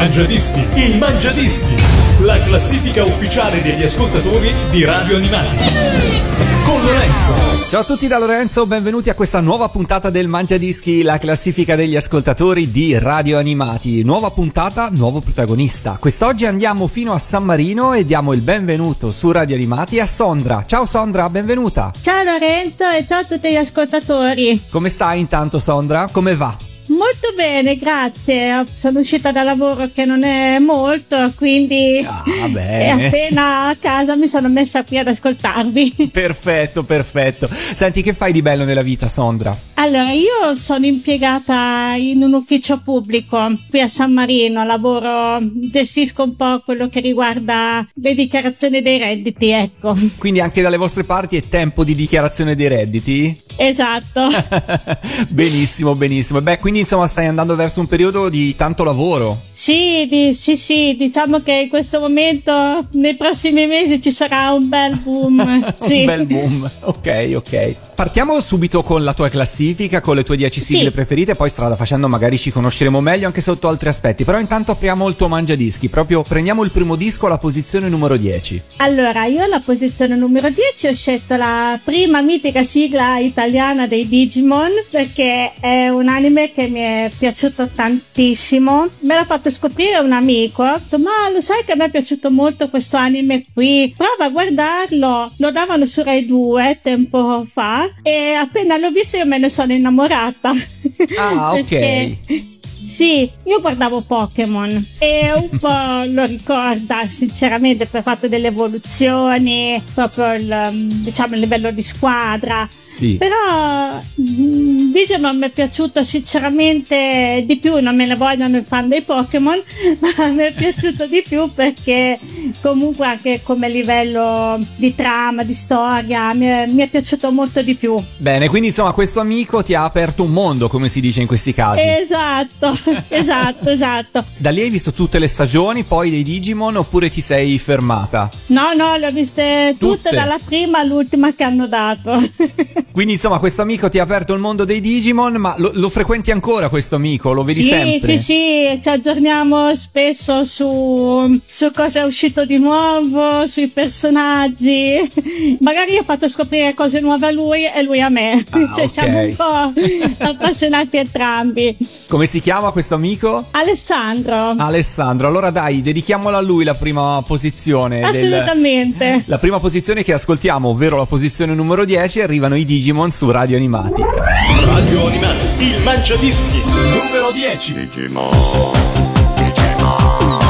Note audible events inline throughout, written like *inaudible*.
Mangiadischi, il Mangiadischi, la classifica ufficiale degli ascoltatori di Radio Animati. Con Lorenzo. Ciao a tutti da Lorenzo, benvenuti a questa nuova puntata del Mangiadischi, la classifica degli ascoltatori di Radio Animati. Nuova puntata, nuovo protagonista. Quest'oggi andiamo fino a San Marino e diamo il benvenuto su Radio Animati a Sondra. Ciao Sondra, benvenuta. Ciao Lorenzo e ciao a tutti gli ascoltatori. Come stai intanto Sondra? Come va? Molto bene, grazie. Sono uscita da lavoro che non è molto, quindi ah, *laughs* appena a casa mi sono messa qui ad ascoltarvi. Perfetto, perfetto. Senti, che fai di bello nella vita, Sondra? Allora, io sono impiegata in un ufficio pubblico qui a San Marino, lavoro, gestisco un po' quello che riguarda le dichiarazioni dei redditi, ecco. Quindi anche dalle vostre parti è tempo di dichiarazione dei redditi? Esatto. *laughs* benissimo, benissimo. Beh, quindi insomma stai andando verso un periodo di tanto lavoro. Sì, di, sì, sì, diciamo che in questo momento nei prossimi mesi ci sarà un bel boom. *laughs* sì. un bel boom, ok, ok. Partiamo subito con la tua classifica, con le tue 10 sigle sì. preferite, poi strada facendo magari ci conosceremo meglio anche sotto altri aspetti, però intanto apriamo il tuo mangiadischi, proprio prendiamo il primo disco alla posizione numero 10. Allora, io alla posizione numero 10 ho scelto la prima mitica sigla italiana dei Digimon perché è un anime che mi è piaciuto tantissimo. Me l'ha fatto scoprire un amico, ha detto ma lo sai che a me è piaciuto molto questo anime qui, prova a guardarlo, lo davano su Rai 2 tempo fa e appena l'ho visto io me ne sono innamorata. Ah, *laughs* ok. Sì, io guardavo Pokémon e un *laughs* po' lo ricorda sinceramente per fatto delle evoluzioni, proprio il, diciamo il livello di squadra. Sì. Però mm, Digimon mi è piaciuto sinceramente di più, non me ne vogliono i fan dei Pokémon, *laughs* ma mi è piaciuto di più perché comunque anche come livello di trama, di storia, mi è, mi è piaciuto molto di più. Bene, quindi insomma questo amico ti ha aperto un mondo, come si dice in questi casi. Esatto. *laughs* esatto, esatto. Da lì hai visto tutte le stagioni poi dei Digimon oppure ti sei fermata? No, no, le ho viste tutte, tutte. dalla prima all'ultima che hanno dato. *laughs* Quindi insomma questo amico ti ha aperto il mondo dei Digimon, ma lo, lo frequenti ancora questo amico? Lo vedi sì, sempre? Sì, sì, ci aggiorniamo spesso su, su cosa è uscito di nuovo, sui personaggi. *laughs* Magari io ho fatto scoprire cose nuove a lui e lui a me. Ah, cioè okay. siamo un po' appassionati entrambi. Come si chiama questo amico? Alessandro. Alessandro, allora dai, dedichiamola a lui la prima posizione. Assolutamente. Del, la prima posizione che ascoltiamo, ovvero la posizione numero 10, arrivano i Digimon su Radio Animati. Radio Animati, il mangiadischi, numero 10. Digimon. Digimon.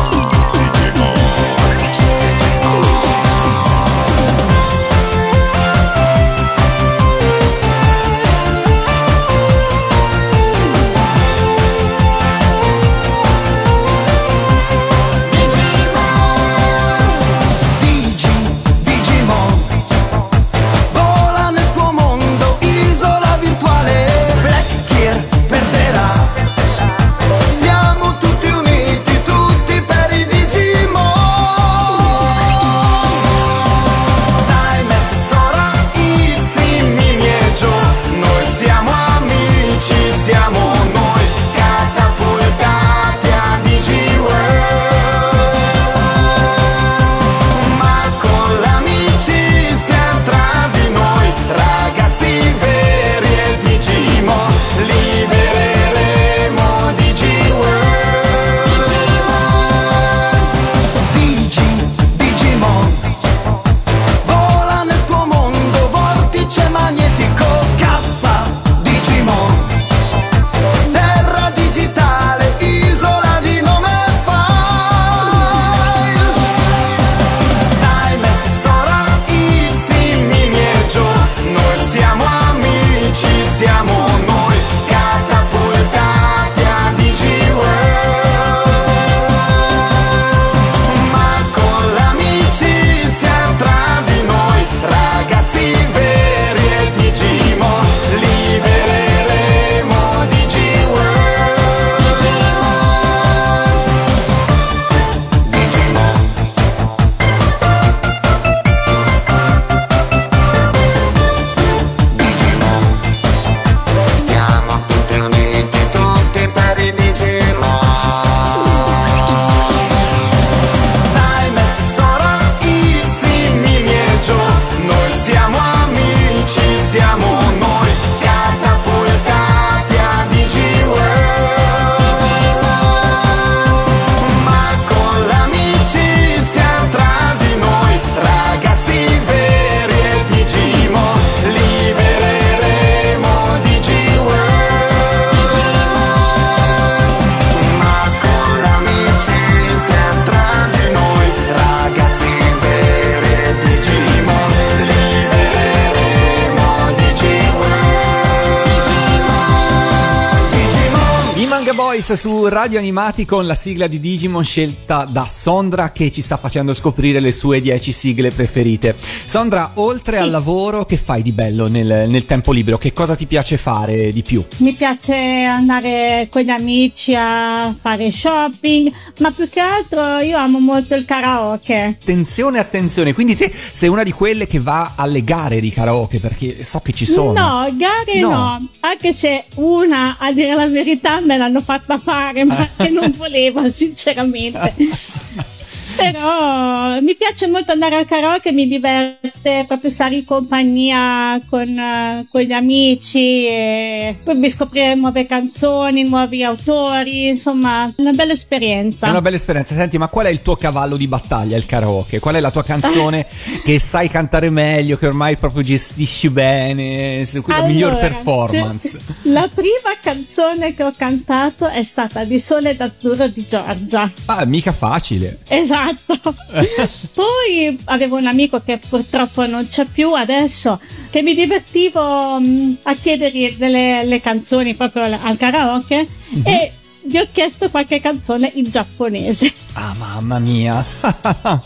Boys su Radio Animati con la sigla di Digimon scelta da Sondra che ci sta facendo scoprire le sue 10 sigle preferite. Sondra, oltre Sì. al lavoro, che fai di bello nel, nel tempo libero? Che cosa ti piace fare di più? Mi piace andare con gli amici a fare shopping, ma più che altro io amo molto il karaoke. Attenzione, attenzione, quindi te sei una di quelle che va alle gare di karaoke perché so che ci sono. No, gare No. no. anche se una, a dire la verità, me l'hanno fatta fare, ma *laughs* che non volevo, sinceramente. *laughs* Però mi piace molto andare al karaoke, mi diverte proprio stare in compagnia con, con gli amici e poi scoprire nuove canzoni, nuovi autori, insomma, una bella esperienza. È una bella esperienza. Senti, ma qual è il tuo cavallo di battaglia, il karaoke? Qual è la tua canzone *laughs* che sai cantare meglio, che ormai proprio gestisci bene, su cui la miglior Allora, performance? *laughs* La prima canzone che ho cantato è stata Di Sole d'Azzurro di Giorgia. Ah, mica facile. Esatto. *laughs* Poi avevo un amico che purtroppo non c'è più adesso, che mi divertivo mh, a chiedergli delle le canzoni proprio al, karaoke Mhm. e gli ho chiesto qualche canzone in giapponese. Ah, mamma mia. *laughs*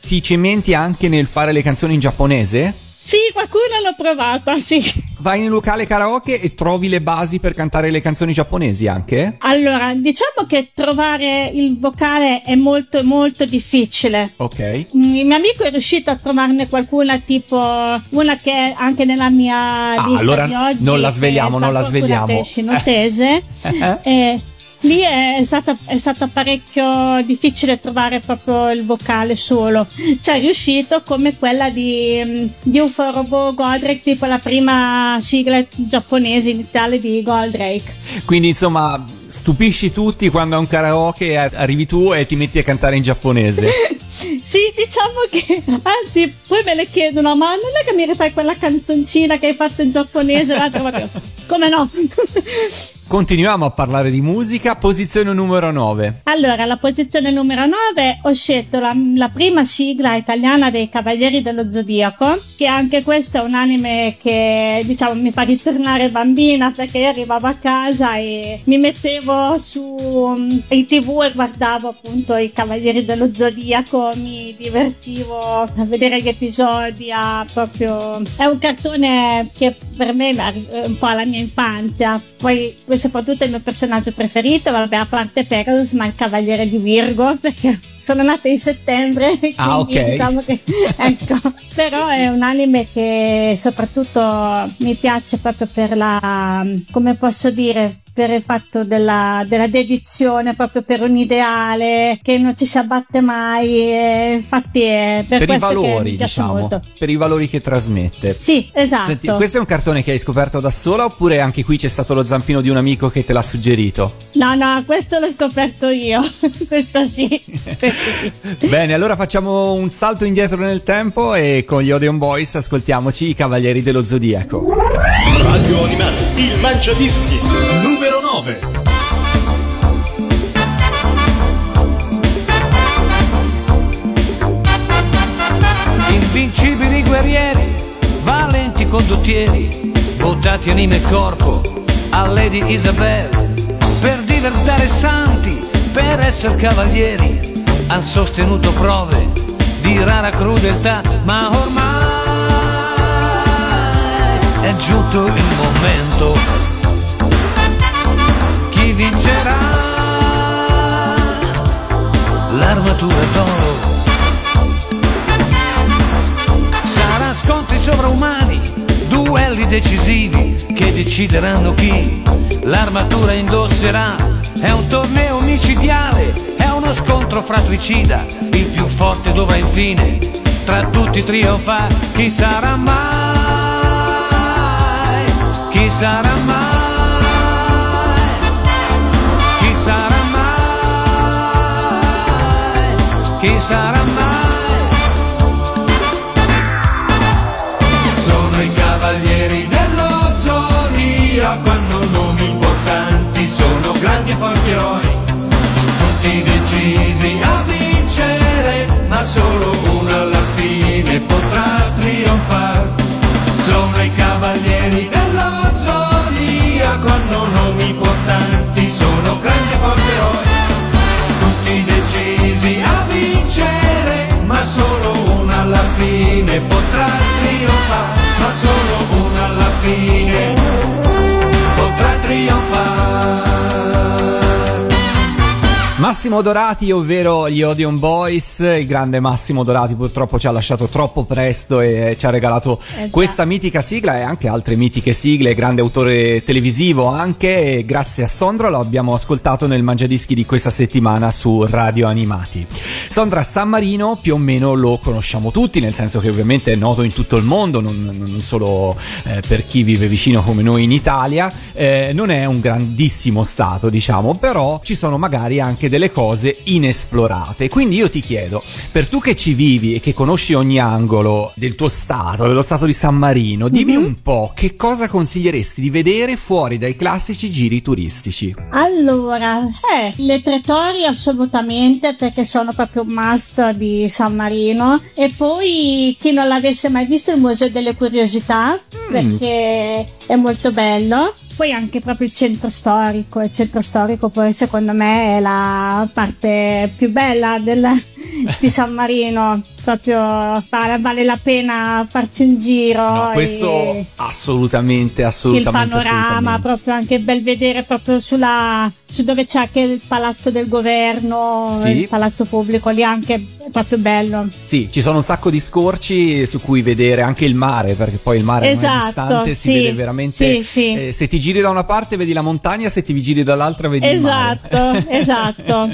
Ti cimenti anche nel fare le canzoni in giapponese? Sì, qualcuno l'ho provata, sì. Vai in un locale karaoke e trovi le basi per cantare le canzoni giapponesi anche? Allora, diciamo che trovare il vocale è molto molto difficile. Ok. Mm, Il mio amico è riuscito a trovarne qualcuna, tipo una che è anche nella mia Ah, lista allora di oggi. non la è non la Takoku sveliamo. Dateshi no Tese. *laughs* Eh? e lì è stata, è stata parecchio difficile trovare proprio il vocale solo. C'è riuscito come quella di, mm, di Uforobo Goldrake, tipo la prima sigla giapponese iniziale di Goldrake. Quindi insomma, stupisci tutti quando a un karaoke e arrivi tu e ti metti a cantare in giapponese. *laughs* Sì, diciamo che anzi, poi me le chiedono: ma non è che mi rifai quella canzoncina che hai fatto in giapponese? L'altra volta, come no? Continuiamo a parlare di musica, posizione numero 9. allora, alla posizione numero 9 ho scelto la, la prima sigla italiana dei Cavalieri dello Zodiaco, che anche questo è un anime che diciamo mi fa ritornare bambina perché io arrivavo a casa e mi mettevo su mm, in tv e guardavo appunto i Cavalieri dello Zodiaco, mi divertivo a vedere gli episodi, proprio è un cartone che per me è un po' la mia infanzia, poi soprattutto il mio personaggio preferito, vabbè a parte Pegasus, ma il Cavaliere di Virgo *laughs* perché sono nata in settembre e *laughs* quindi Ah, ok. diciamo che *laughs* ecco, però è un anime che soprattutto mi piace proprio per la come posso dire per il fatto della, della dedizione proprio per un ideale che non ci si abbatte mai infatti è per, Per, i valori, diciamo, molto. per i valori che trasmette. sì esatto Senti, questo è un cartone che hai scoperto da sola oppure anche qui c'è stato lo zampino di un amico che te l'ha suggerito? no no questo l'ho scoperto io *laughs* questo sì questo sì *laughs* Bene, allora facciamo un salto indietro nel tempo e con gli Odeon Boys ascoltiamoci i Cavalieri dello Zodiaco. Radio Animati, il Mangiadischi. Numero 9. Invincibili guerrieri, valenti condottieri, votati anima e corpo a Lady Isabel, per diventare santi, per essere cavalieri, han sostenuto prove di rara crudeltà, ma ormai è giunto il momento. Chi vincerà? L'armatura d'oro. Sarà scontri sovraumani, duelli decisivi che decideranno chi l'armatura indosserà. È un torneo micidiale, uno scontro fratricida. Il più forte dovrà infine tra tutti trionfare. Chi sarà mai? Chi sarà mai? Chi sarà mai? Chi sarà mai? Sono i cavalieri dello zodiaco, hanno nomi importanti, sono grandi e forti eroi, decisi a vincere, ma solo Massimo Dorati, ovvero gli Odeon Boys, il grande Massimo Dorati purtroppo ci ha lasciato troppo presto e ci ha regalato eh questa mitica sigla e anche altre mitiche sigle, grande autore televisivo anche, e grazie a Sondra lo abbiamo ascoltato nel Mangiadischi di questa settimana su Radio Animati. Sondra San Marino più o meno lo conosciamo tutti, nel senso che ovviamente è noto in tutto il mondo, non, non solo eh, per chi vive vicino come noi in Italia, eh, non è un grandissimo stato diciamo, però ci sono magari anche delle cose inesplorate. Quindi io ti chiedo, per tu che ci vivi e che conosci ogni angolo del tuo stato, dello stato di San Marino, dimmi mm-hmm. un po' che cosa consiglieresti di vedere fuori dai classici giri turistici? Allora, eh, le pretorie assolutamente perché sono proprio un must di San Marino e poi chi non l'avesse mai visto il Museo delle Curiosità mm. perché è molto bello poi anche proprio il centro storico, il centro storico poi secondo me è la parte più bella del, *laughs* di San Marino, proprio vale, vale, la pena farci un giro. No, questo assolutamente, assolutamente. Il panorama, assolutamente. proprio anche bel vedere proprio sulla, su dove c'è anche il palazzo del governo, sì. il palazzo pubblico, lì anche è proprio bello. Sì, ci sono un sacco di scorci su cui vedere anche il mare, perché poi il mare esatto, non è esatto, distante, sì, si vede veramente... Sì, sì. Eh, se ti giri da una parte vedi la montagna, se ti giri dall'altra vedi esatto, il mare. Esatto, *laughs* esatto.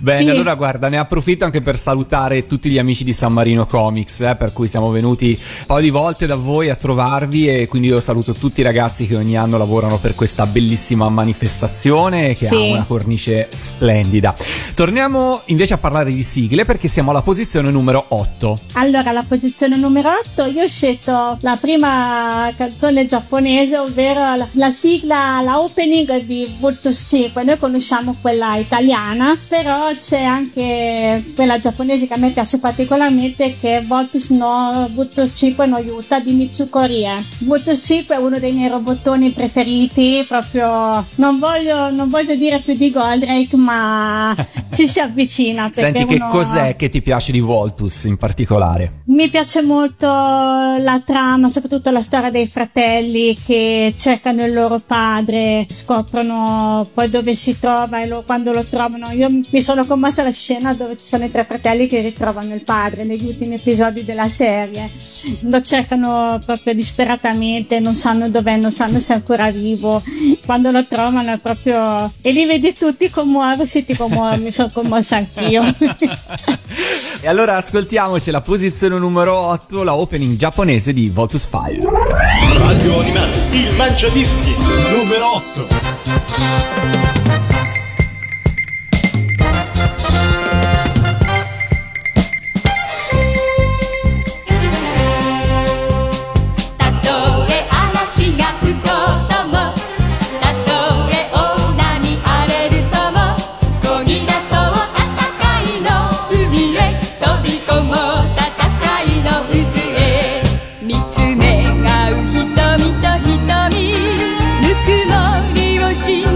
Bene, sì. allora guarda, ne approfitto anche per salutare tutti gli amici di San Marino Comics, eh, per cui siamo venuti un po' di volte da voi a trovarvi e quindi io saluto tutti i ragazzi che ogni anno lavorano per questa bellissima manifestazione che sì. ha una cornice splendida. Torniamo invece a parlare di sigle perché siamo alla posizione numero 8. Allora, alla posizione numero 8 io ho scelto la prima canzone giapponese, ovvero la, la sigla, la opening di Vultus 5. Noi conosciamo quella italiana però c'è anche quella giapponese che a me piace particolarmente che è Voltus no Butto 5 no Yuta di Mitsuko Rie. Butto 5 è uno dei miei robottoni preferiti, proprio non voglio, non voglio dire più di Goldrake ma *laughs* ci si avvicina. Senti che uno... cos'è che ti piace di Voltus in particolare? Mi piace molto la trama, soprattutto la storia dei fratelli che cercano il loro padre, scoprono poi dove si trova e lo, quando lo trovano. Io mi sono commossa la scena dove ci sono i tre fratelli che ritrovano il padre negli ultimi episodi della serie. Lo cercano proprio disperatamente, non sanno dov'è, non sanno se è ancora vivo. Quando lo trovano è proprio... e li vedi tutti commuoversi, ti commuovi, mi sono commossa anch'io. *laughs* e allora ascoltiamoci la posizione numero 8, la opening giapponese di Votus Fire. Radio Animale, il mangiadischi numero 8. hoje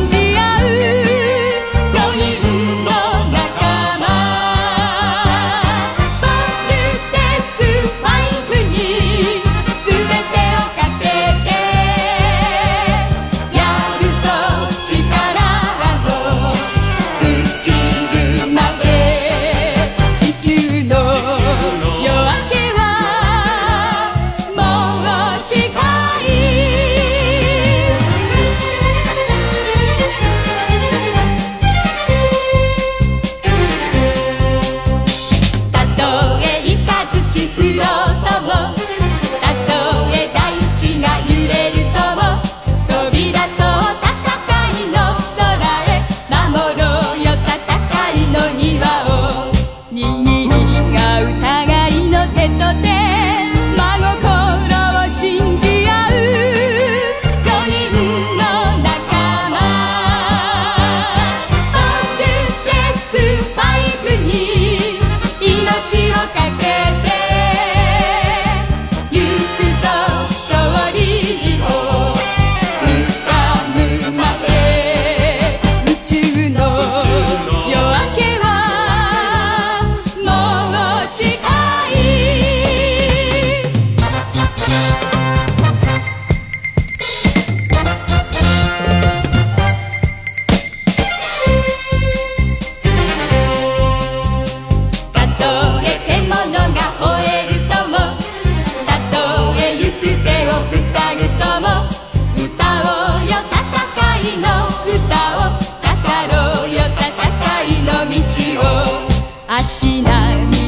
足並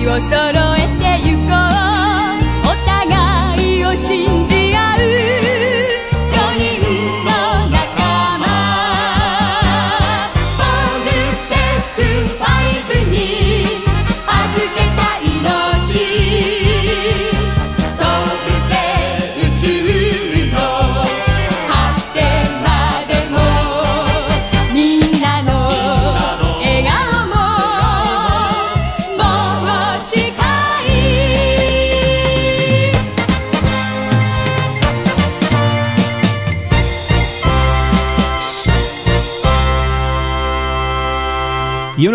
みを揃えてゆこう。お互いを信じ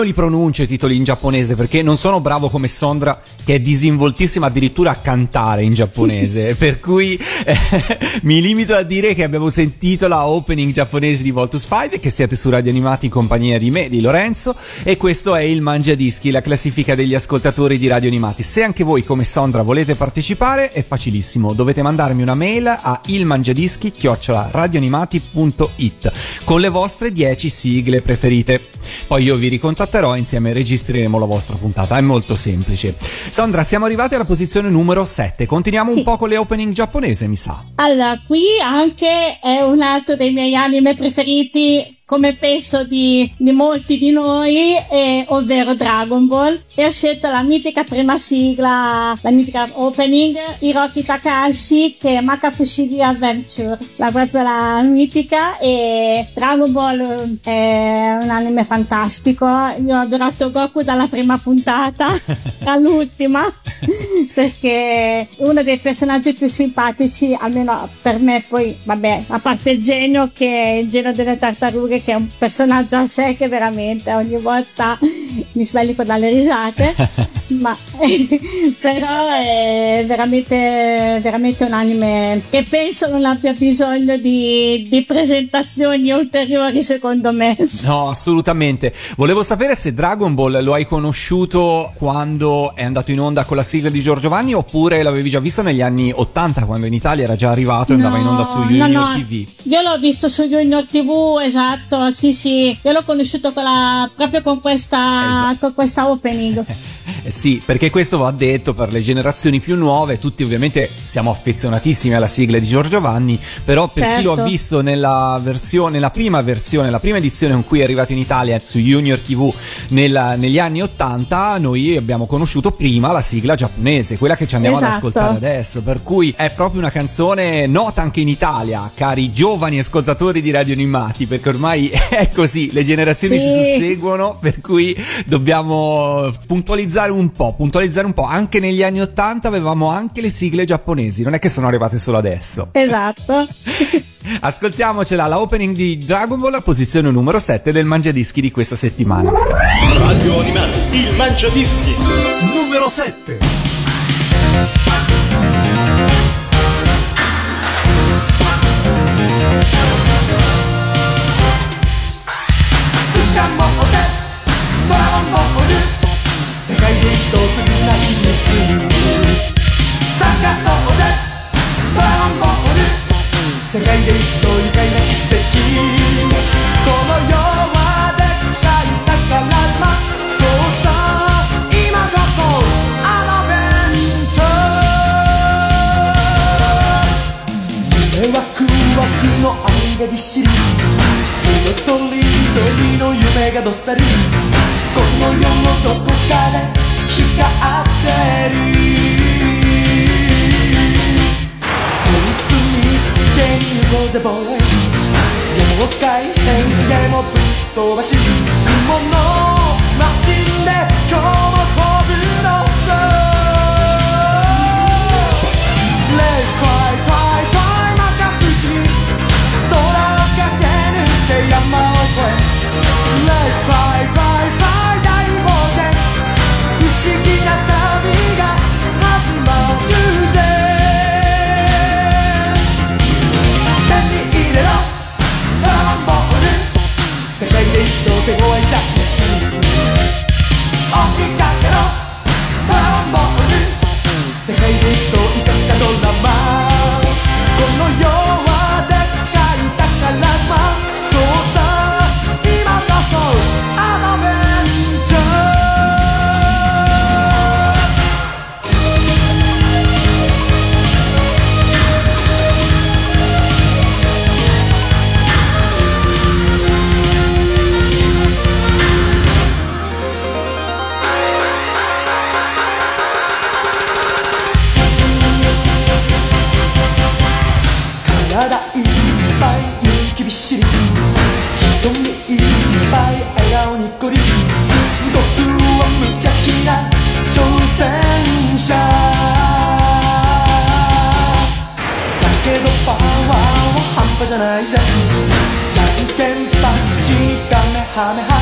li pronuncio i titoli in giapponese perché non sono bravo come Sondra che è disinvoltissima addirittura a cantare in giapponese, *laughs* per cui eh, mi limito a dire che abbiamo sentito la opening giapponese di Voltus 5 e che siete su Radio Animati in compagnia di me, di Lorenzo e questo è il Mangia Dischi, la classifica degli ascoltatori di Radio Animati. Se anche voi come Sondra volete partecipare è facilissimo, dovete mandarmi una mail a ilmangiadischi@radioanimati.it con le vostre 10 sigle preferite. Poi io vi ricontatterò e insieme registreremo la vostra puntata. È molto semplice. Sandra, siamo arrivati alla posizione numero 7. Continuiamo Sì. un po' con le opening giapponese, mi sa. Allora, qui anche è un altro dei miei anime preferiti, come penso di, di molti di noi, eh, ovvero Dragon Ball. E ho scelto la mitica prima sigla, la mitica opening, Hiroki Takahashi, che è Maka Fushigi Adventure. La proprio la mitica e Dragon Ball è un anime fantastico. Io ho adorato Goku dalla prima puntata *laughs* all'ultima perché è uno dei personaggi più simpatici, almeno per me, poi vabbè, a parte il genio che è il genio delle tartarughe, che è un personaggio a sé che veramente ogni volta mi sbellico dalle risate, *laughs* ma *laughs* però è veramente, veramente un anime che penso non abbia bisogno di, di presentazioni ulteriori secondo me. No, assolutamente. Volevo sapere se Dragon Ball lo hai conosciuto quando è andato in onda con la sigla di Giorgio Vanni oppure l'avevi già visto negli anni 80 quando in Italia era già arrivato e andava in onda su No, Junior no, no. TV. Io l'ho visto su Junior TV, esatto, sì sì, io l'ho conosciuto con la, proprio con questa, Esatto. con questa opening. *laughs* Sì, perché questo va detto per le generazioni più nuove, tutti ovviamente siamo affezionatissimi alla sigla di Giorgio Vanni, però per chi lo ha Certo. visto nella versione, nella prima versione, la prima edizione con cui è arrivato in Italia su Junior TV nella- negli anni 80, noi abbiamo conosciuto prima la sigla giapponese, quella che ci andiamo ad Esatto. ascoltare adesso, per cui è proprio una canzone nota anche in Italia, cari giovani ascoltatori di radio animati, perché ormai *laughs* è così, le generazioni si Sì. susseguono, per cui dobbiamo puntualizzare un po', puntualizzare un po'. Anche negli anni 80 avevamo anche le sigle giapponesi, non è che sono arrivate solo adesso. Esatto. *laughs* Ascoltiamocela, la opening di Dragon Ball, posizione numero 7 del Mangiadischi di questa settimana. Radio Animati, il Mangiadischi. Numero 7. 밤에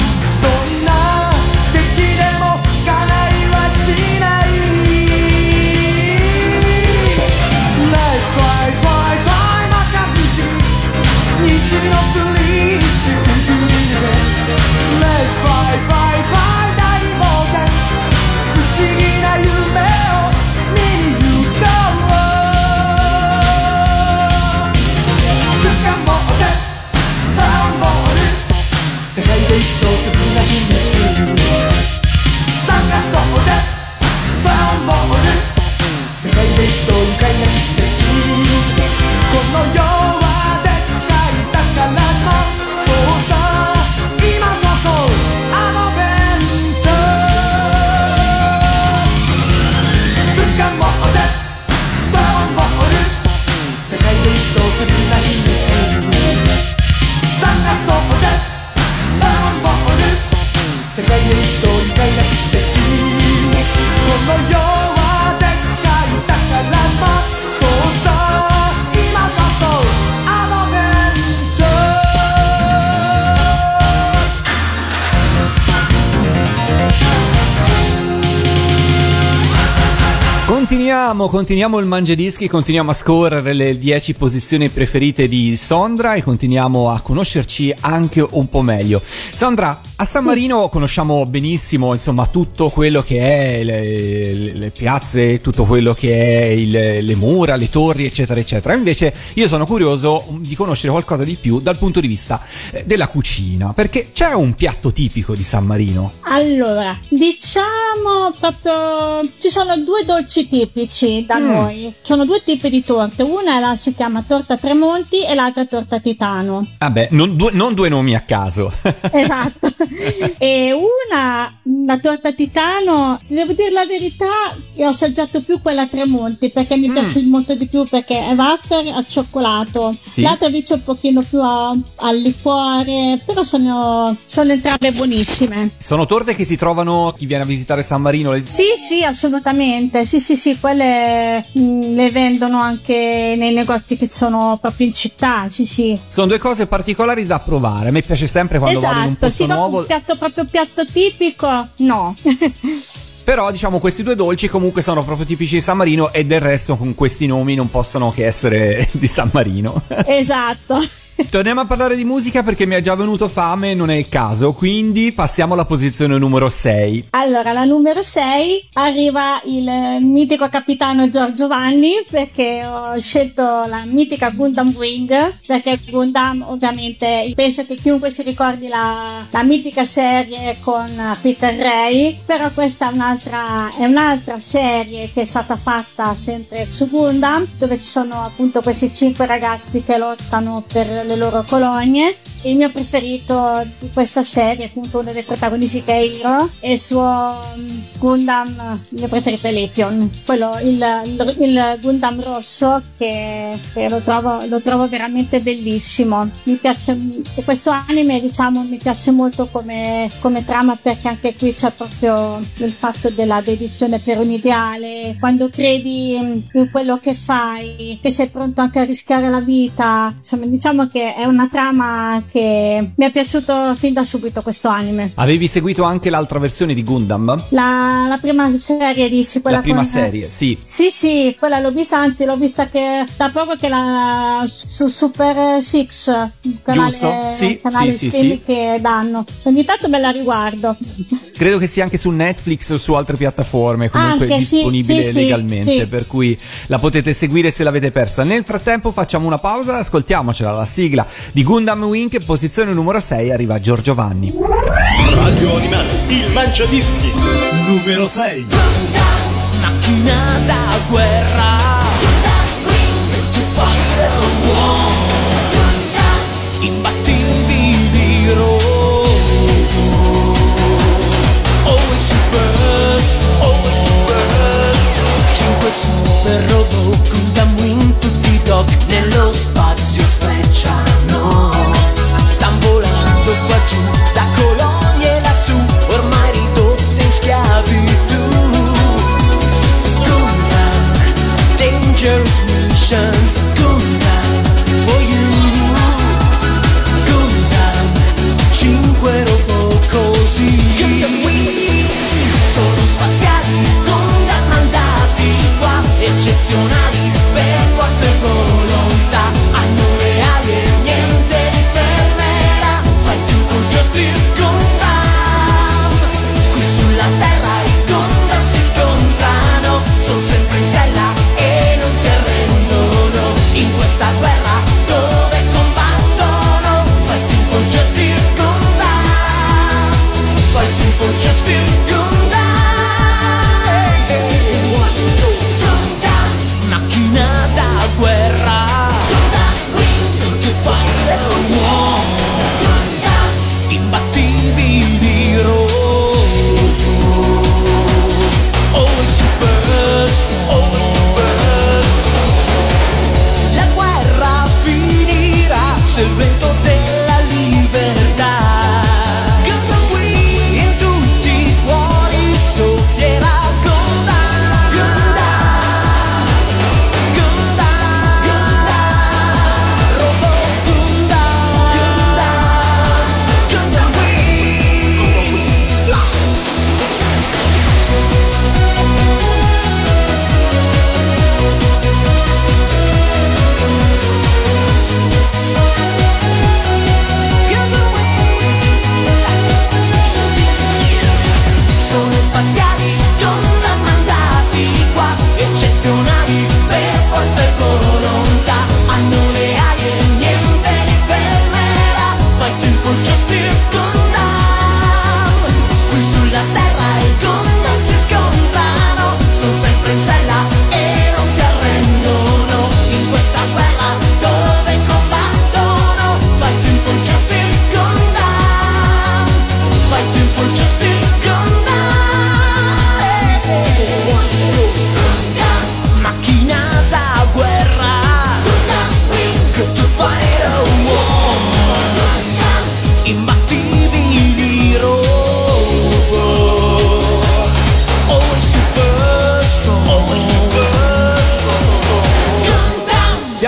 Continuiamo, continuiamo il Mangiadischi, continuiamo a scorrere le 10 posizioni preferite di Sondra e continuiamo a conoscerci anche un po' meglio. Sondra, a San Marino conosciamo benissimo insomma tutto quello che è le, le- le piazze, tutto quello che è il- le mura, le torri eccetera eccetera. Invece io sono curioso di conoscere qualcosa di più dal punto di vista eh, della cucina, perché c'è un piatto tipico di San Marino. Allora, diciamo proprio ci sono due dolci tipici da Mm. noi. Sono due tipi di torte, una è la- si chiama torta Tremonti e l'altra torta Titano. Vabbè, non due, non due nomi a caso. *laughs* Esatto. e una, la torta Titano, devo dire la verità, io ho assaggiato più quella Tremonti perché mi piace molto di più perché è wafer al cioccolato. Sì. L'altra invece un pochino più a- al liquore, però sono, sono entrambe buonissime. Sono torte che si trovano chi viene a visitare San Marino. Sì, sì, assolutamente. Sì, sì, sì, quelle mh, le vendono anche nei negozi che sono proprio in città. Sì, sì. Sono due cose particolari da provare. A me piace sempre quando vado in un esatto, posto sì, nuovo. un piatto proprio piatto tipico, no. *laughs* Però, diciamo, questi due dolci comunque sono proprio tipici di San Marino e del resto con questi nomi non possono che essere *laughs* di San Marino. esatto. *laughs* Torniamo a parlare di musica perché mi è già venuto fame e non è il caso. Quindi passiamo alla posizione numero 6. Allora, la numero 6 arriva il mitico capitano Giorgio Vanni perché ho scelto la mitica Gundam Wing perché Gundam ovviamente penso che chiunque si ricordi la, la mitica serie con Peter Ray però questa è un'altra, è un'altra serie che è stata fatta sempre su Gundam dove ci sono appunto questi cinque ragazzi che lottano per le loro colonie il mio preferito di questa serie, appunto uno dei protagonisti che è Hiro, e il suo mm, Gundam, il mio preferito è Lepion, quello, il, il- il Gundam rosso che, che lo, trovo, lo trovo veramente bellissimo. Mi piace, questo anime diciamo mi piace molto come, come trama perché anche qui c'è proprio il fatto della dedizione per un ideale, quando credi in quello che fai, che sei pronto anche a rischiare la vita, insomma diciamo che è una trama che mi è piaciuto fin da subito questo anime. Avevi seguito anche l'altra versione di Gundam? La, la prima serie dici quella La prima con- serie, sì. Sì, sì, quella l'ho vista, anzi l'ho vista che da poco che la su Super Six, canale, Giusto? Sì, canale sì, sì, che danno. Ogni tanto me la riguardo. *laughs* Credo che sia anche su Netflix o su altre piattaforme comunque Anche, disponibile sì, legalmente, sì. per cui la potete seguire se l'avete persa. Nel frattempo facciamo una pausa, ascoltiamocela la sigla di Gundam Wing, posizione numero 6 arriva Giorgio Vanni. Radio Animati, il mangiadischi. Numero 6. Macchina da guerra Imbattibili Always super, always super Cinque super robot Gundam Wing tutti dog Nello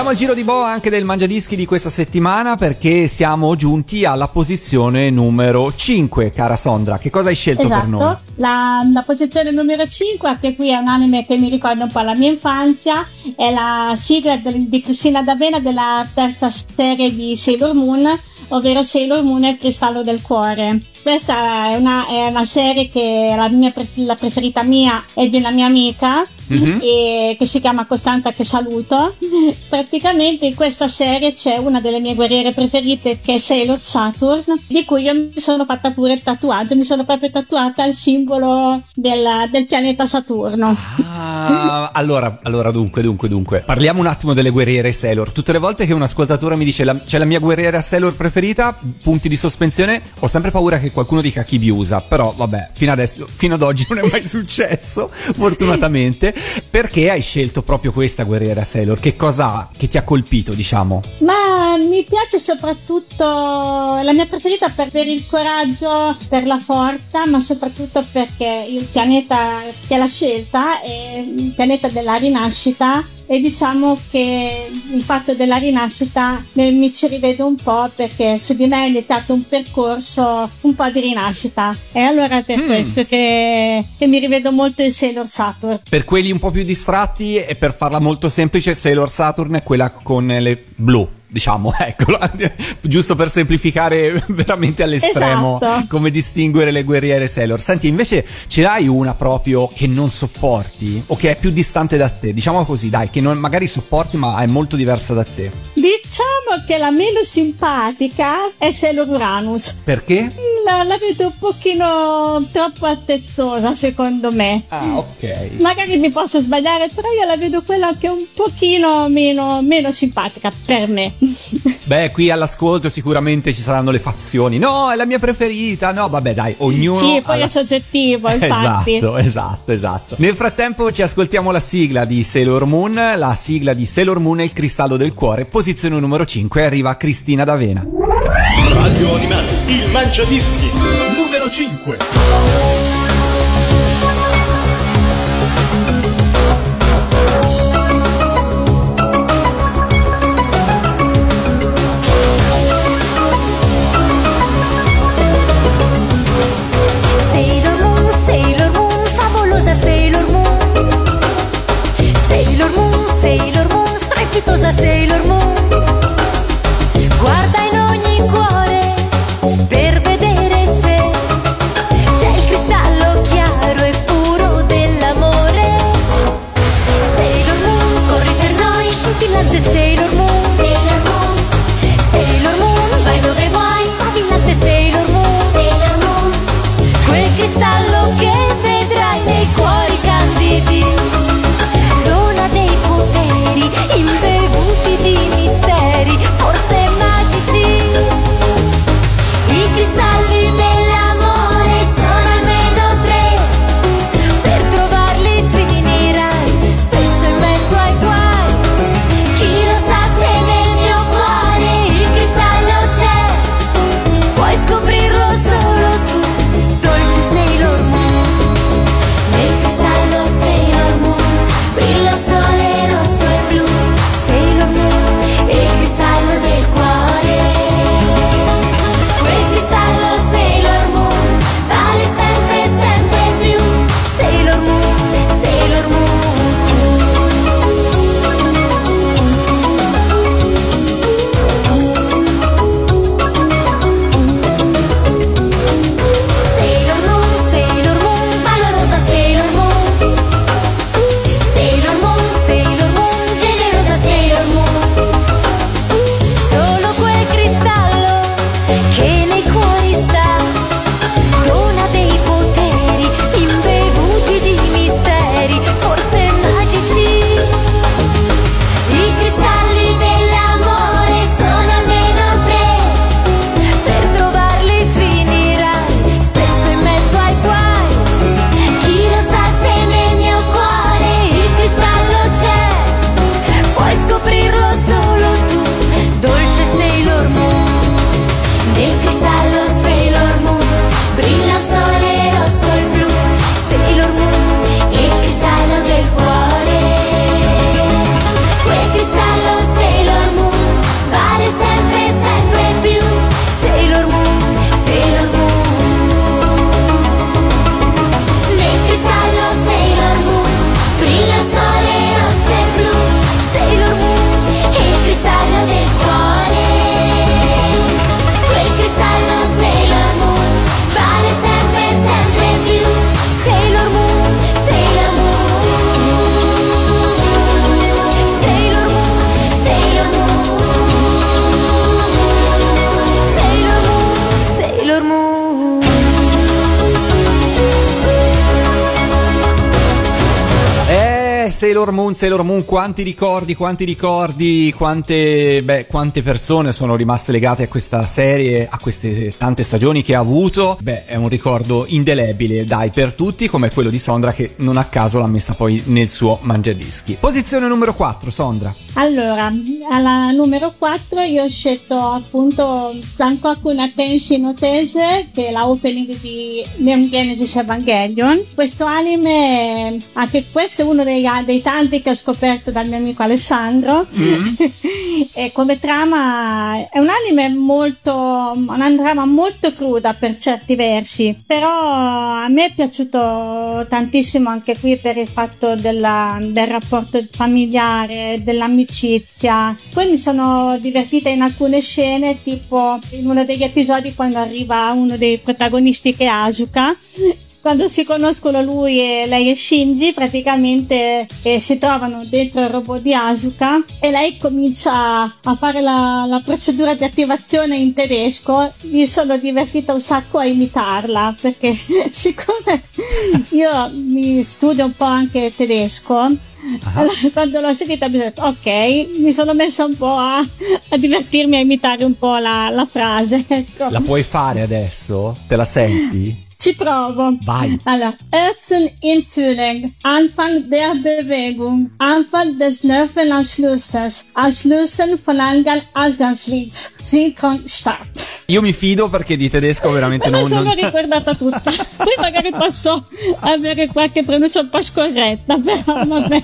Siamo al giro di boa anche del Mangiadischi di questa settimana perché siamo giunti alla posizione numero 5, cara Sondra. Che cosa hai scelto per noi? Esatto, la, la posizione numero 5, anche qui è un anime che mi ricorda un po' la mia infanzia, è la sigla del- di Cristina D'Avena della terza serie di Sailor Moon, ovvero Sailor Moon e il cristallo del cuore. Questa è una, è una serie che è la, mia la preferita mia e di una mia amica, Mhm. e che si chiama Costanza che saluto. *laughs* Praticamente in questa serie c'è una delle mie guerriere preferite che è Sailor Saturn, di cui io mi sono fatta pure il tatuaggio, mi sono proprio tatuata il simbolo del, del pianeta Saturno. Ah, *laughs* allora, allora, dunque, dunque, dunque. Parliamo un attimo delle guerriere Sailor. Tutte le volte che un ascoltatore mi dice la- c'è la mia guerriera Sailor preferita, punti di sospensione, ho sempre paura che qualcuno dica Kibiusa. Però, vabbè, fino adesso, fino ad oggi *laughs* non è mai successo, fortunatamente. Perché hai scelto proprio questa guerriera Sailor? Che cosa che ti ha colpito, diciamo? Ma mi piace soprattutto la mia preferita per, per il coraggio, per la forza, ma soprattutto perché il pianeta che l'ha scelta è il pianeta della rinascita e diciamo che il fatto della rinascita mi ci rivedo un po' perché su di me è iniziato un percorso un po' di rinascita e allora è per Mm. questo che, che mi rivedo molto in Sailor Saturn. Per quelli un po' più distratti e per farla molto semplice, Sailor Saturn è quella con le blu. Diciamo, *laughs* ecco, *laughs* giusto per semplificare *laughs* veramente all'estremo Esatto. come distinguere le guerriere Sailor. Senti, invece ce l'hai una proprio che non sopporti o che è più distante da te? Diciamo così, dai, che non, magari sopporti ma è molto diversa da te. Diciamo che la meno simpatica è Sailor Uranus. Perché? La, la vedo un pochino troppo attezzosa secondo me. Ah, ok. Magari mi posso sbagliare, però io la vedo quella che è un pochino meno, meno simpatica per me. *laughs* Beh, qui all'ascolto sicuramente ci saranno le fazioni. No, è la mia preferita. No, vabbè, dai, ognuno sì, poi la è soggettivo, *laughs* infatti. Esatto, esatto, esatto. Nel frattempo ci ascoltiamo la sigla di Sailor Moon, la sigla di Sailor Moon e il cristallo del cuore, posizione numero 5, arriva Cristina D'Avena. Radio Animati, il Mangiadischi, numero 5. Sailor Moon, Sailor Moon, quanti ricordi, quanti ricordi, quante, beh, quante persone sono rimaste legate a questa serie, a queste tante stagioni che ha avuto. Beh, è un ricordo indelebile, dai, per tutti, come quello di Sondra che non a caso l'ha messa poi nel suo mangiadischi. Posizione numero 4, Sondra. Allora, alla numero 4 io ho scelto appunto Zankoku no Tenshi no Tese, che è la opening di Neon Genesis Evangelion. Questo anime, anche questo è uno dei, dei tanti che ho scoperto dal mio amico Alessandro. *laughs* e come trama è un anime molto, una trama molto cruda per certi versi, però a me è piaciuto tantissimo anche qui per il fatto della- del rapporto familiare, dell'amicizia. Poi mi sono divertita in alcune scene, tipo in uno degli episodi quando arriva uno dei protagonisti che è Asuka. Quando si conoscono lui e lei e Shinji, praticamente eh, si trovano dentro il robot di Asuka e lei comincia a fare la, la procedura di attivazione in tedesco. Mi sono divertita un sacco a imitarla perché *laughs* siccome io mi studio un po' anche tedesco, allora, *laughs* quando l'ho sentita mi sono detto ok, mi sono messa un po' a, a divertirmi a imitare un po' la, la frase. Ecco. La puoi fare adesso? Te la senti? Ci provo. Vai. Allora, Ötzen in Fühling, Anfang der Bewegung, Anfang des Nervenanschlusses, Anschlussen von Angang Ausgangslied, Synchron Start. Io mi fido perché di tedesco veramente Me la non... *laughs* sono non... ricordata tutta. Poi magari posso avere qualche pronuncia un po' scorretta, *laughs* però vabbè.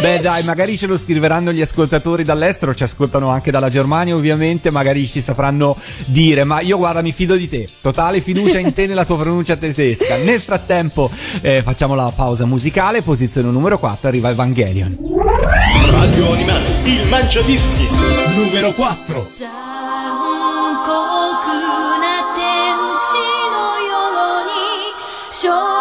Beh dai, magari ce lo scriveranno gli ascoltatori dall'estero, ci ascoltano anche dalla Germania ovviamente, magari ci sapranno dire, ma io guarda mi fido di te, totale fiducia in te *laughs* nella tua pronuncia tedesca. Nel frattempo eh, facciamo la pausa musicale, posizione numero 4, arriva Evangelion. Radio Animale, il mangiadischi. Numero 4. 胸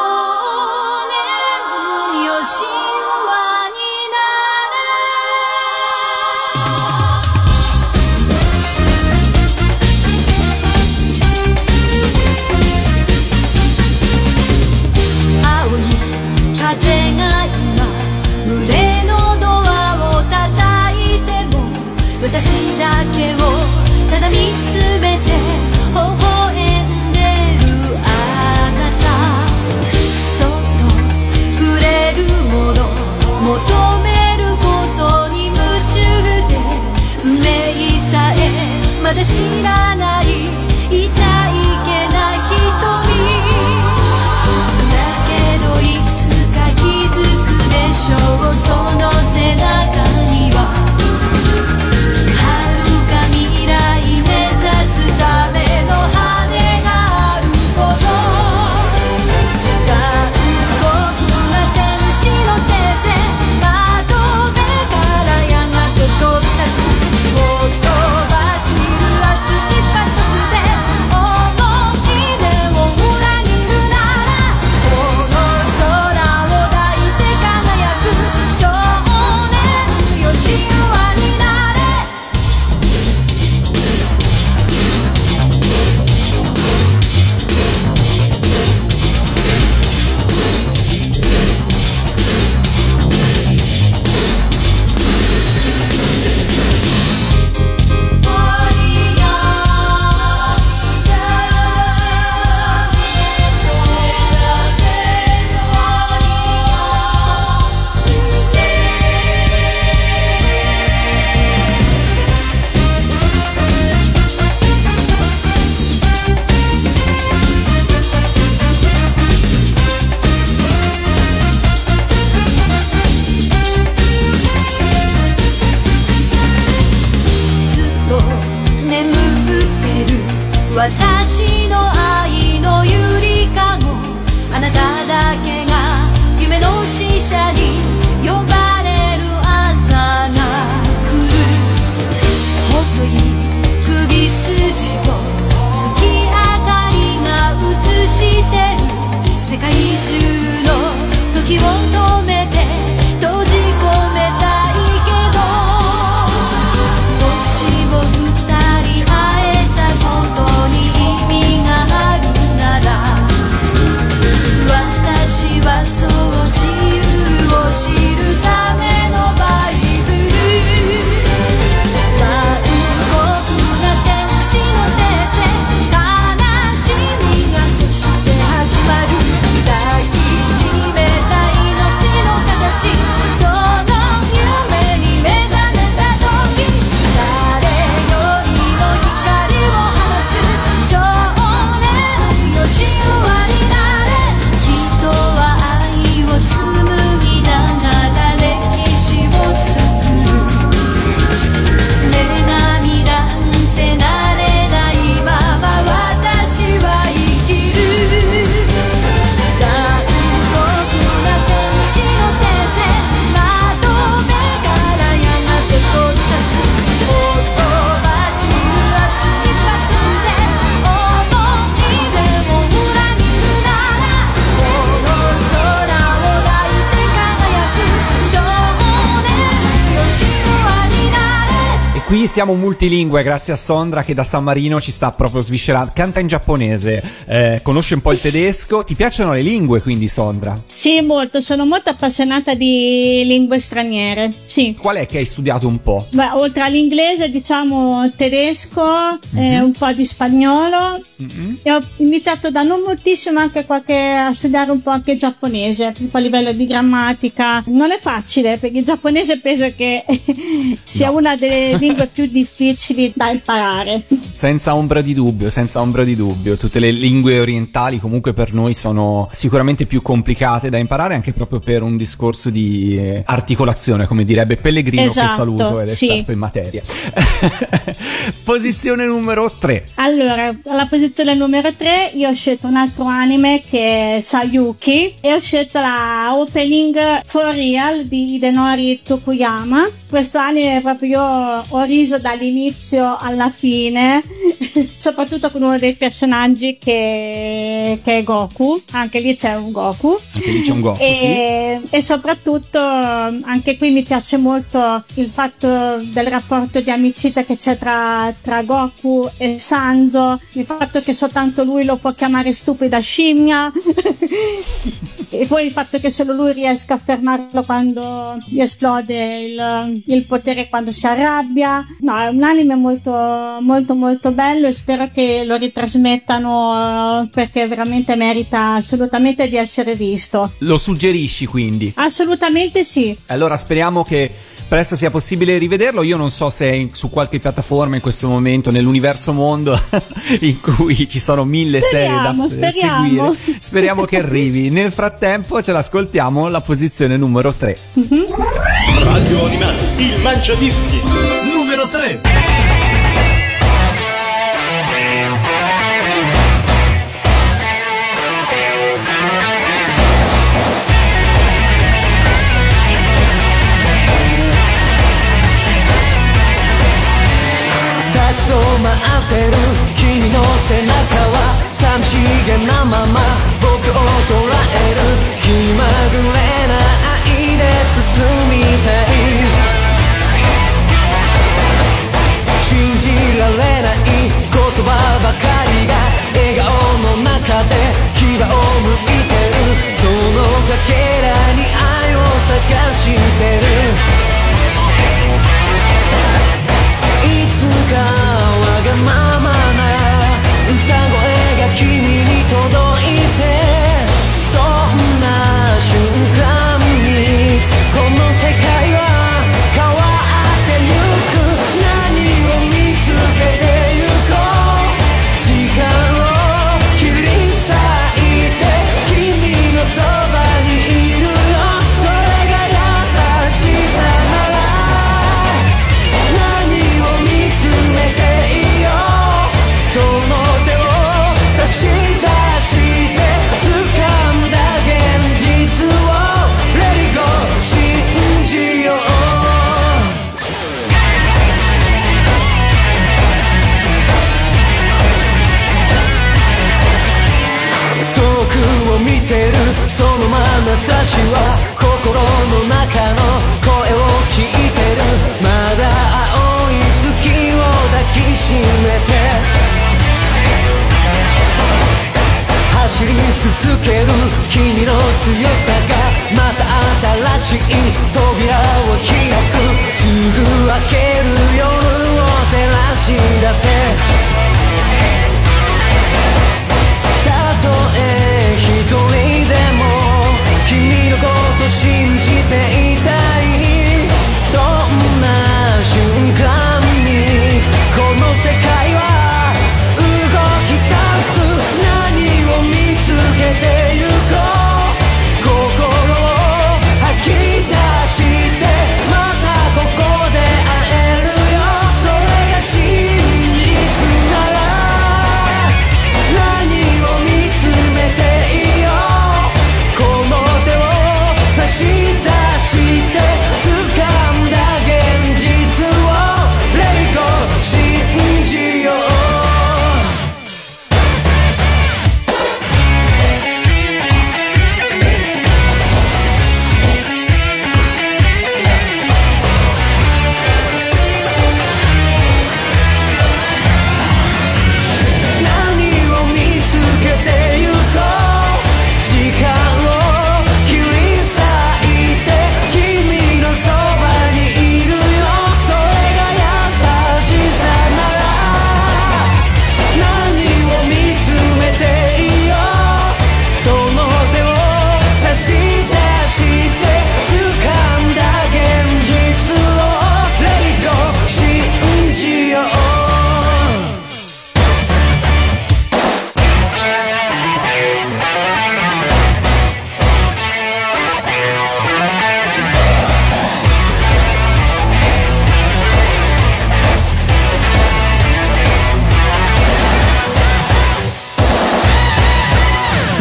siamo multilingue grazie a Sondra che da San Marino ci sta proprio sviscerando. Canta in giapponese, eh, conosce un po' il tedesco. Ti piacciono le lingue quindi, Sondra? Sì, molto. Sono molto appassionata di lingue straniere. Sì. Qual è che hai studiato un po'? Beh, oltre all'inglese, diciamo tedesco, mm-hmm. eh, mhm. un po' di spagnolo. Mm-hmm. E ho iniziato da non moltissimo anche qualche, a studiare un po' anche giapponese, un po' a livello di grammatica. Non è facile perché il giapponese penso che *laughs* sia no. una delle lingue più difficili da imparare. Senza ombra di dubbio, senza ombra di dubbio, tutte le lingue orientali comunque per noi sono sicuramente più complicate da imparare anche proprio per un discorso di eh, articolazione, come direbbe Pellegrino esatto, che saluto ed è sì. in materia. *laughs* posizione numero 3. Allora, alla posizione numero 3 io ho scelto un altro anime che è Sayuki e ho scelto la opening For Real di Idenori Tokuyama questo anime proprio io ho riso dall'inizio alla fine, *laughs* soprattutto con uno dei personaggi che, che, è Goku, anche lì c'è un Goku. Anche lì c'è un Goku, e, sì. E soprattutto anche qui mi piace molto il fatto del rapporto di amicizia che c'è tra, tra Goku e Sanzo, il fatto che soltanto lui lo può chiamare stupida scimmia *laughs* e poi il fatto che solo lui riesca a fermarlo quando gli esplode il il potere quando si arrabbia. No, è un anime molto molto molto bello e spero che lo ritrasmettano eh, perché veramente merita assolutamente di essere visto. Lo suggerisci quindi? Assolutamente sì. Allora speriamo che presto sia possibile rivederlo. Io non so se è in- su qualche piattaforma in questo momento nell'universo mondo *laughs* in cui ci sono mille Speriamo, serie da speriamo. seguire. Speriamo che arrivi. Nel frattempo ce l'ascoltiamo la posizione numero 3. Radio Animati, il Mangiadischi. Numero 3. 立ち止まってる君の背中は寂しげなまま僕を捉える気まぐれな愛で包みたいれない言葉ばかりが笑顔の中で牙を向いてる。そのかけらに愛を探してる。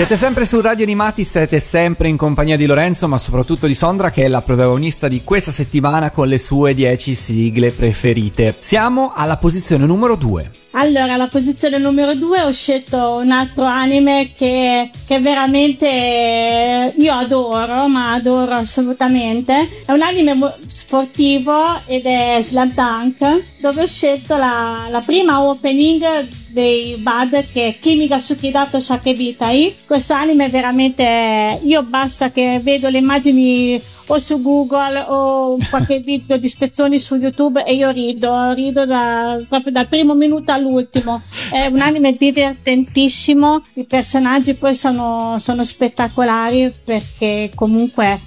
Siete sempre su Radio Animati, siete sempre in compagnia di Lorenzo, ma soprattutto di Sondra che è la protagonista di questa settimana con le sue 10 sigle preferite. Siamo alla posizione numero 2. Allora, alla posizione numero due ho scelto un altro anime che, che veramente io adoro, ma adoro assolutamente. È un anime sportivo ed è Slam Dunk, dove ho scelto la, la prima opening dei Bad che è Kimi ga Sukidato Sakebitai. Questo anime è veramente... Io basta che vedo le immagini o su Google o qualche *laughs* video di spezzoni su YouTube e io rido, rido da- proprio dal primo minuto all'ultimo. È un anime divertentissimo, i personaggi poi sono, sono spettacolari perché comunque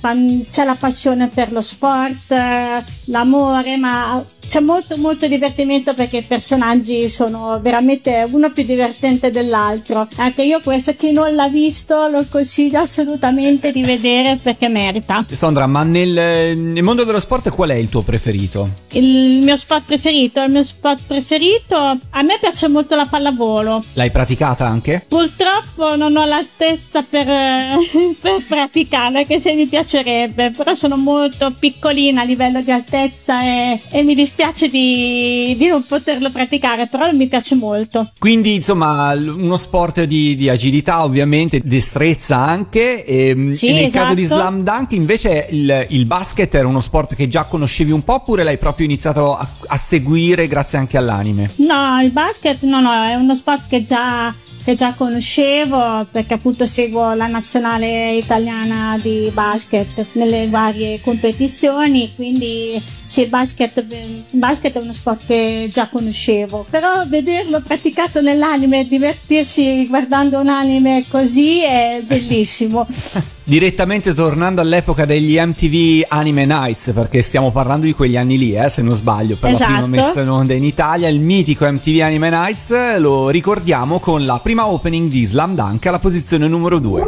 c'è la passione per lo sport, eh, l'amore, ma c'è molto molto divertimento perché i personaggi sono veramente uno più divertente dell'altro. Anche io questo chi non l'ha visto lo consiglio assolutamente di vedere perché merita. Sondra, ma nel, nel mondo dello sport qual è il tuo preferito? Il mio sport preferito, il mio sport preferito, a me piace molto la pallavolo. L'hai praticata anche? Purtroppo non ho l'altezza per, *laughs* per praticarla, anche se mi piacerebbe, però sono molto piccolina a livello di altezza e, e mi dispiace di, di non poterlo praticare, però mi piace molto. Quindi, insomma, uno sport di, di agilità, ovviamente, destrezza anche. E, Sì, e nel caso di esatto. Slam Dunk, invece, il, il basket era uno sport che già conoscevi un po', oppure l'hai proprio iniziato a, a seguire grazie anche all'anime? No, il basket no, no, è uno sport che già, che già conoscevo perché appunto seguo la nazionale italiana di basket nelle varie competizioni, quindi sì, il basket, il basket è uno sport che già conoscevo, però vederlo praticato nell'anime e divertirsi guardando un anime così è bellissimo. *laughs* Direttamente tornando all'epoca degli MTV Anime Nights, perché stiamo parlando di quegli anni lì, eh, se non sbaglio, per la prima Esatto. messa in onda in Italia, il mitico MTV Anime Nights lo ricordiamo con la prima opening di Slam Dunk alla posizione numero 2.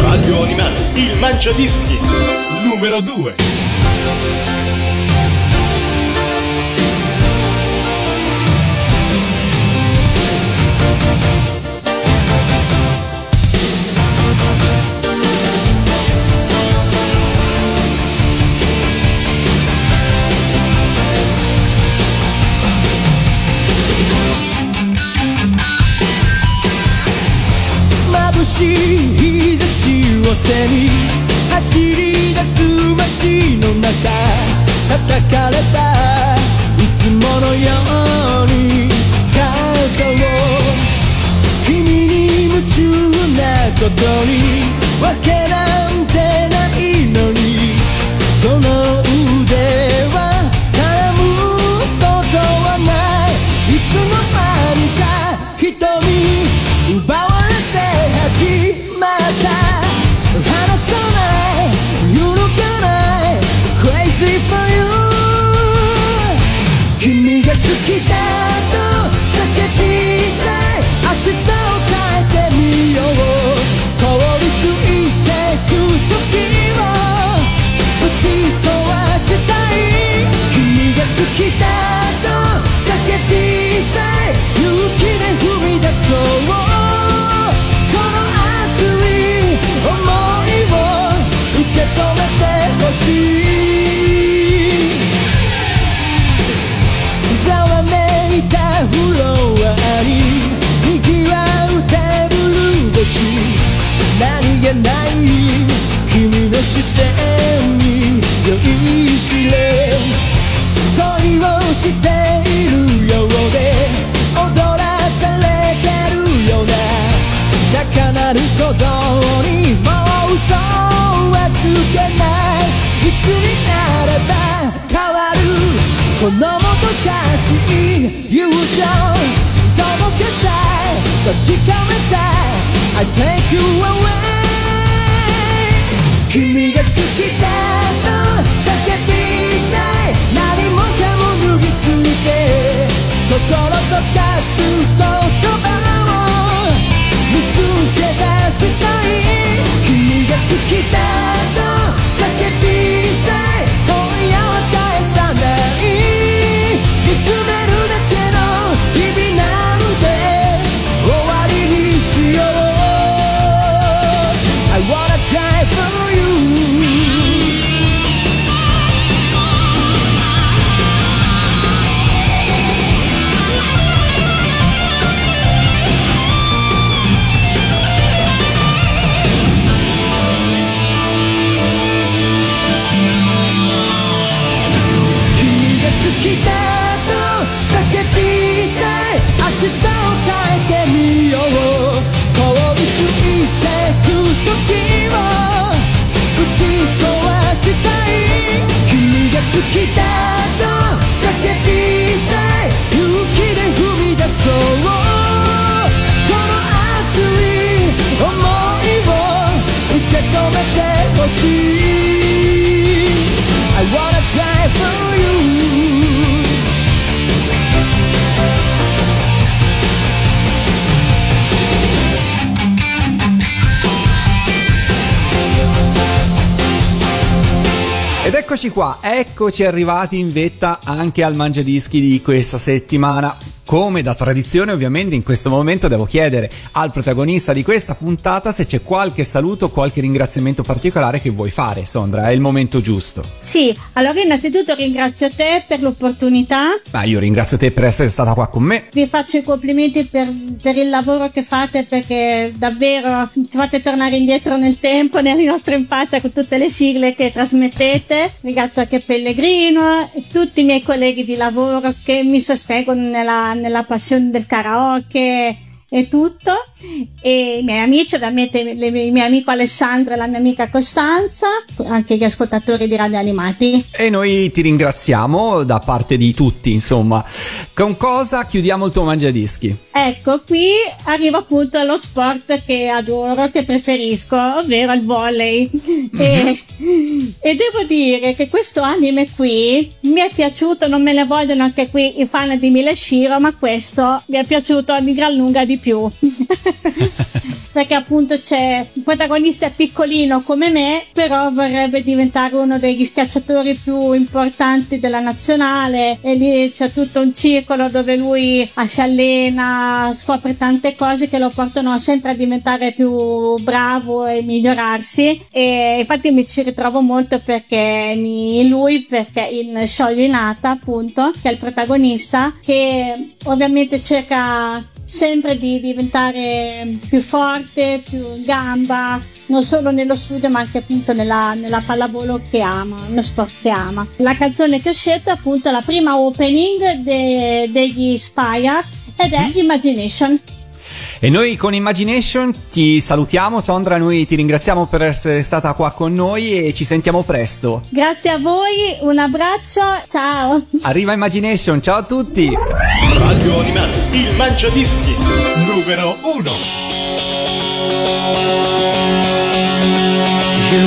Radio Animati, il Mangiadischi. Numero 2. つけないいつになれば変わるこのもどかしい友情届けたい確かめたい I take you away 君が好きだと叫びたい。何もかも脱ぎ捨て心溶かす言 Ed eccoci qua, eccoci arrivati in vetta anche al Mangiadischi di questa settimana. Come da tradizione ovviamente in questo momento devo chiedere al protagonista di questa puntata se c'è qualche saluto, qualche ringraziamento particolare che vuoi fare, Sondra, è il momento giusto. Sì, allora innanzitutto ringrazio te per l'opportunità, Ma io ringrazio te per essere stata qua con me. vi faccio i complimenti per, per il lavoro che fate perché davvero ci fate tornare indietro nel tempo, nelle nostre impate con tutte le sigle che trasmettete. Ringrazio anche Pellegrino e tutti i miei colleghi di lavoro che mi sostengono nella, nella passione del karaoke e tutto e i miei amici ovviamente le- il mio amico Alessandro e la mia amica Costanza anche gli ascoltatori di Radio Animati E noi ti ringraziamo da parte di tutti, insomma. Con cosa chiudiamo il tuo Mangiadischi? Ecco, qui arrivo appunto allo sport che adoro, che preferisco, ovvero il volley. E, e devo dire che questo anime qui mi è piaciuto, non me ne vogliono anche qui i fan di Mile Shiro, ma questo mi è piaciuto di gran lunga di più. *laughs* Perché appunto c'è un protagonista piccolino come me, però vorrebbe diventare uno degli schiacciatori più importanti della nazionale e lì c'è tutto un circolo dove lui ah, si allena, scopre tante cose che lo portano sempre a diventare più bravo e migliorarsi e infatti mi ci ritrovo molto perché mi, lui perché in Scioglionata appunto che è il protagonista che ovviamente cerca sempre di diventare più forte, più in gamba, non solo nello studio ma anche appunto nella, nella pallavolo che ama, uno sport che ama. La canzone che ho scelto è appunto la prima opening de- degli Spire ed è Imagination. E noi con Imagination ti salutiamo, Sondra, noi ti ringraziamo per essere stata qua con noi e ci sentiamo presto. Grazie a voi, un abbraccio, ciao! Arriva Imagination, ciao a tutti! Radio Animati, il Mangiadischi numero 1. 揺